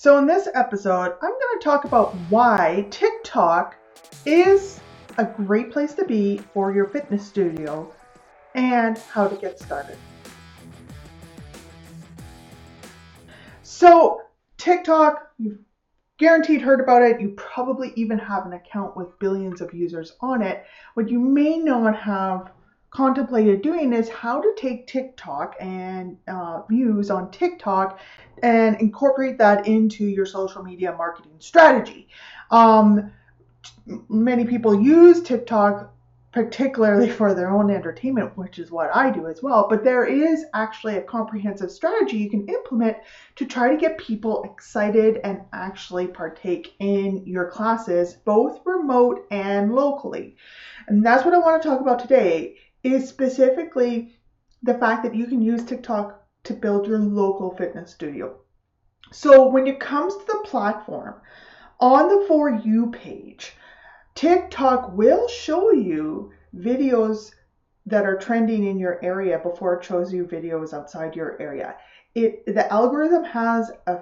So, in this episode, I'm going to talk about why TikTok is a great place to be for your fitness studio and how to get started. So, TikTok, you've guaranteed heard about it. You probably even have an account with billions of users on it. What you may not have contemplated doing is how to take TikTok and uh, views on TikTok and incorporate that into your social media marketing strategy. Um, many people use TikTok particularly for their own entertainment, which is what I do as well. But there is actually a comprehensive strategy you can implement to try to get people excited and actually partake in your classes, both remote and locally. And that's what I want to talk about today is specifically the fact that you can use TikTok to build your local fitness studio. So when it comes to the platform, on the For You page, TikTok will show you videos that are trending in your area before it shows you videos outside your area. It the algorithm has a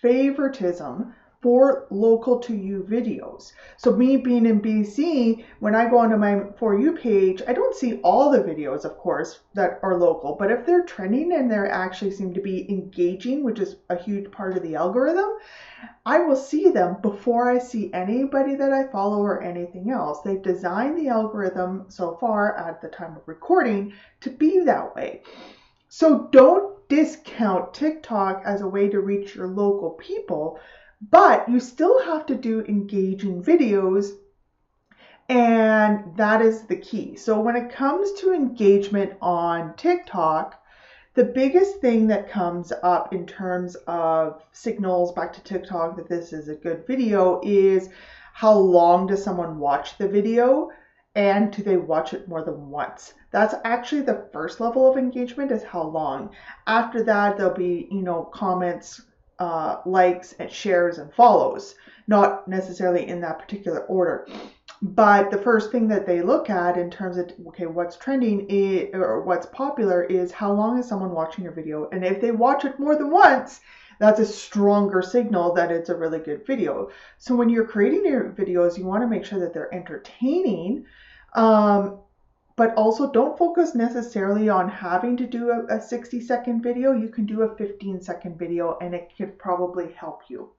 favoritism for local to you videos. So me being in BC, when I go onto my For You page, I don't see all the videos, of course, that are local, but if they're trending and they actually seem to be engaging, which is a huge part of the algorithm, I will see them before I see anybody that I follow or anything else. They've designed the algorithm so far at the time of recording to be that way. So don't discount TikTok as a way to reach your local people but you still have to do engaging videos and that is the key. So when it comes to engagement on TikTok, the biggest thing that comes up in terms of signals back to TikTok that this is a good video is how long does someone watch the video and do they watch it more than once? That's actually the first level of engagement is how long. After that, there'll be, you know, comments, uh, likes and shares and follows, not necessarily in that particular order. But the first thing that they look at in terms of okay, what's trending or what's popular is how long is someone watching your video, and if they watch it more than once, that's a stronger signal that it's a really good video. So when you're creating your videos, you want to make sure that they're entertaining um, but also don't focus necessarily on having to do a, a 60 second video. You can do a 15 second video and it could probably help you.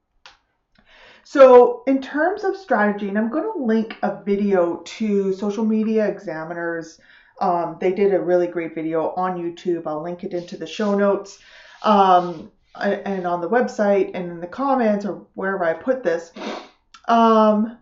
So, in terms of strategy, and I'm going to link a video to Social Media Examiners. Um, they did a really great video on YouTube. I'll link it into the show notes um, and on the website and in the comments or wherever I put this. Um,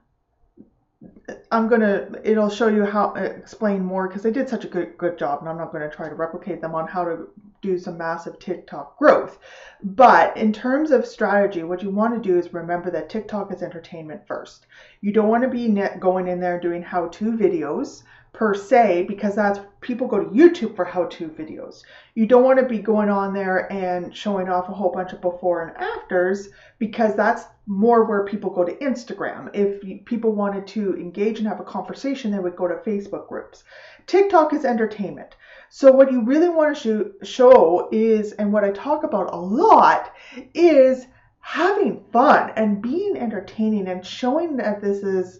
I'm gonna it'll show you how uh, explain more because they did such a good good job and I'm not to try to replicate them on how to do some massive TikTok growth. But in terms of strategy, what you want to do is remember that TikTok is entertainment first. You don't want to be going in there doing how-to videos per se because that's people go to YouTube for how-to videos. You don't want to be going on there and showing off a whole bunch of before and afters because that's more where people go to Instagram. If people wanted to engage and have a conversation, they would go to Facebook groups. TikTok is entertainment. So what you really want to show is and what I talk about a lot is having fun and being entertaining and showing that this is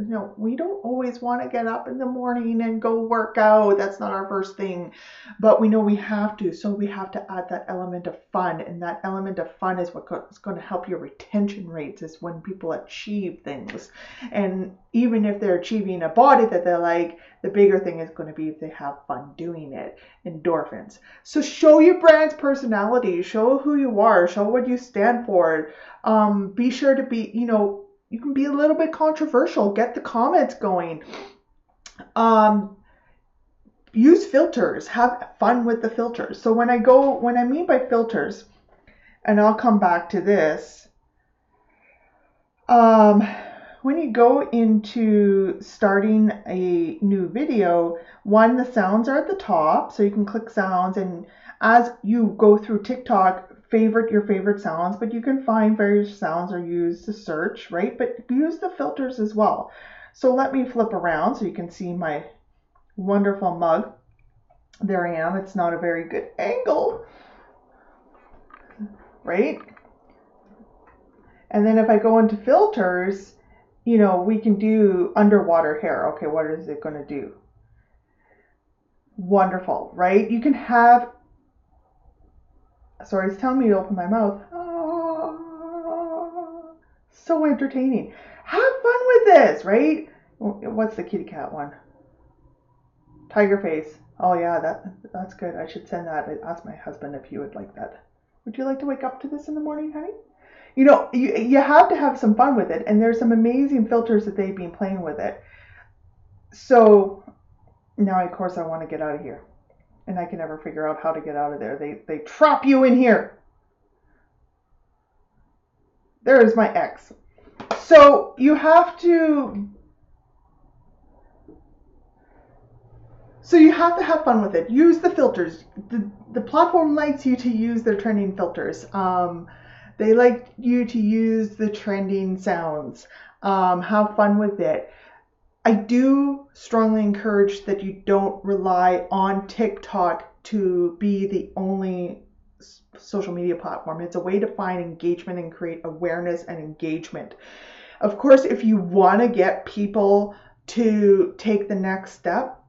you know, we don't always want to get up in the morning and go work out. That's not our first thing. But we know we have to. So we have to add that element of fun. And that element of fun is what is going to help your retention rates, is when people achieve things. And even if they're achieving a body that they like, the bigger thing is going to be if they have fun doing it. Endorphins. So show your brand's personality, show who you are, show what you stand for. Um, be sure to be, you know, you can be a little bit controversial. Get the comments going. Um, use filters. Have fun with the filters. So when I go, when I mean by filters, and I'll come back to this. Um, when you go into starting a new video, one, the sounds are at the top, so you can click sounds, and as you go through TikTok, favorite your favorite sounds, but you can find various sounds are used to search, right? But use the filters as well. So let me flip around so you can see my wonderful mug. There I am. It's not a very good angle, right? And then if I go into filters, you know, we can do underwater hair. Okay, what is it going to do? Wonderful, right? You can have. Sorry, it's telling me to open my mouth. Oh, so entertaining. Have fun with this, right? What's the kitty cat one? Tiger face. Oh yeah, that that's good. I should send that. I asked my husband if he would like that. Would you like to wake up to this in the morning, honey? You know, you you have to have some fun with it, and there's some amazing filters that they've been playing with it. So now, of course, I want to get out of here, and I can never figure out how to get out of there. They they trap you in here. There is my ex. So you have to So you have to have fun with it. Use the filters. The, the platform likes you to use their trending filters. Um, they like you to use the trending sounds. Um, have fun with it. I do strongly encourage that you don't rely on TikTok to be the only social media platform. It's a way to find engagement and create awareness and engagement. Of course, if you want to get people to take the next step,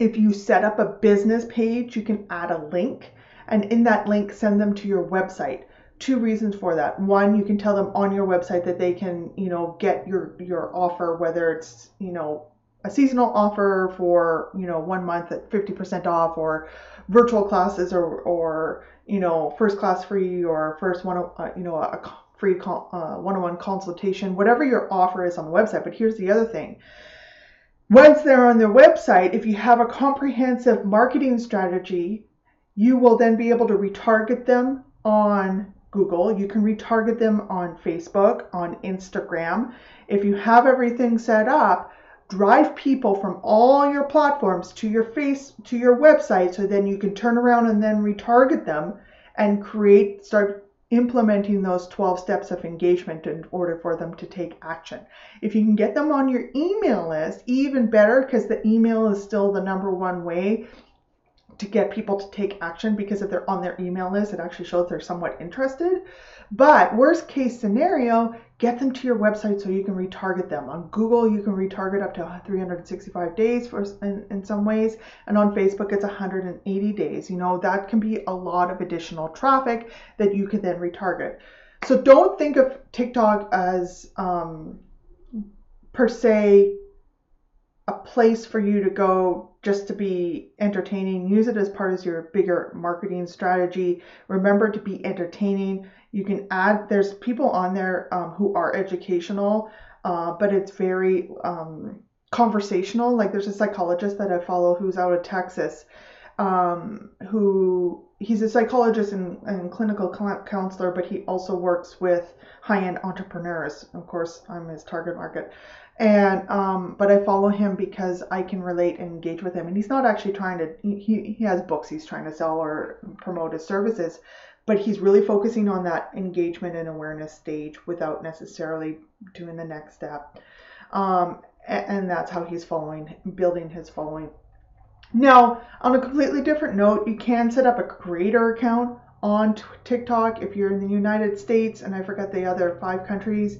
if you set up a business page, you can add a link and in that link send them to your website. Two reasons for that. One, you can tell them on your website that they can, you know, get your your offer whether it's, you know, a seasonal offer for, you know, 1 month at 50% off or virtual classes or or, you know, first class free or first one uh, you know, a free uh, one-on-one consultation, whatever your offer is on the website. But here's the other thing once they're on their website, if you have a comprehensive marketing strategy, you will then be able to retarget them on Google. You can retarget them on Facebook, on Instagram. If you have everything set up, drive people from all your platforms to your face to your website so then you can turn around and then retarget them and create start implementing those 12 steps of engagement in order for them to take action. If you can get them on your email list, even better because the email is still the number one way to get people to take action because if they're on their email list, it actually shows they're somewhat interested. But worst case scenario, get them to your website so you can retarget them. On Google, you can retarget up to 365 days for in, in some ways, and on Facebook, it's 180 days. You know, that can be a lot of additional traffic that you can then retarget. So don't think of TikTok as um, per se a place for you to go just to be entertaining. Use it as part of your bigger marketing strategy. Remember to be entertaining. You can add, there's people on there um, who are educational, uh, but it's very um, conversational. Like there's a psychologist that I follow who's out of Texas um, who he's a psychologist and, and clinical counselor, but he also works with high-end entrepreneurs. Of course, I'm his target market. And um, but I follow him because I can relate and engage with him. And he's not actually trying to. He he has books he's trying to sell or promote his services, but he's really focusing on that engagement and awareness stage without necessarily doing the next step. Um, and, and that's how he's following, building his following. Now, on a completely different note, you can set up a creator account on TikTok if you're in the United States, and I forget the other five countries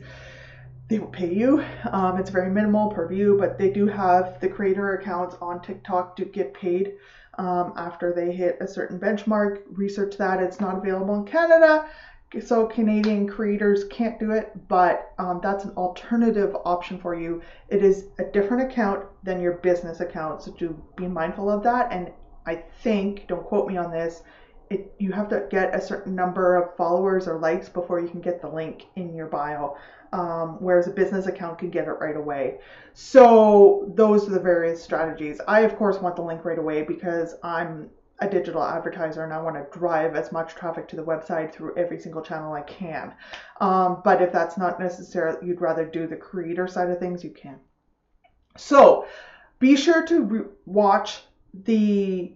they will pay you. Um, it's very minimal per view, but they do have the creator accounts on TikTok to get paid um, after they hit a certain benchmark. Research that. It's not available in Canada, so Canadian creators can't do it, but um, that's an alternative option for you. It is a different account than your business account, so to be mindful of that. And I think, don't quote me on this, it, you have to get a certain number of followers or likes before you can get the link in your bio um, whereas a business account can get it right away. So those are the various strategies. I of course want the link right away because I'm a digital advertiser and I want to drive as much traffic to the website through every single channel I can. Um, but if that's not necessary, you'd rather do the creator side of things, you can. So be sure to re- watch the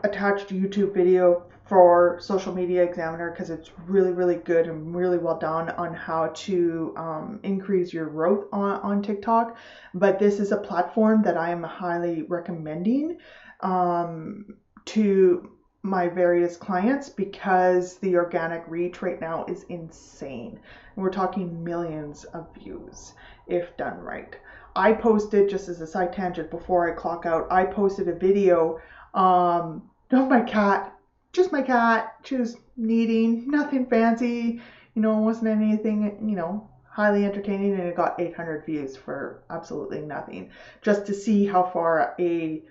attached YouTube video for Social Media Examiner because it's really, really good and really well done on how to um, increase your growth on, on TikTok. But this is a platform that I am highly recommending um, to my various clients because the organic reach right now is insane. We're talking millions of views if done right. I posted just as a side tangent before I clock out, I posted a video um of my cat, just my cat, she was kneading, nothing fancy, you know, wasn't anything, you know, highly entertaining and it got 800 views for absolutely nothing just to see how far a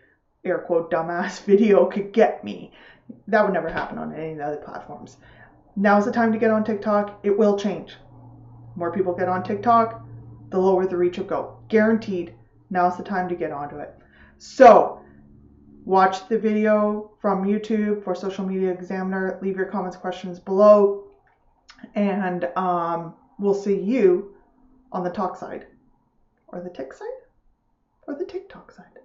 air quote dumbass video could get me that would never happen on any of the other platforms. Now's the time to get on TikTok. It will change. More people get on TikTok, the lower the reach will go. Guaranteed. Now's the time to get onto it. So, watch the video from YouTube for Social Media Examiner. Leave your comments, questions below, and um, we'll see you on the talk side, or the tick side, or the TikTok side.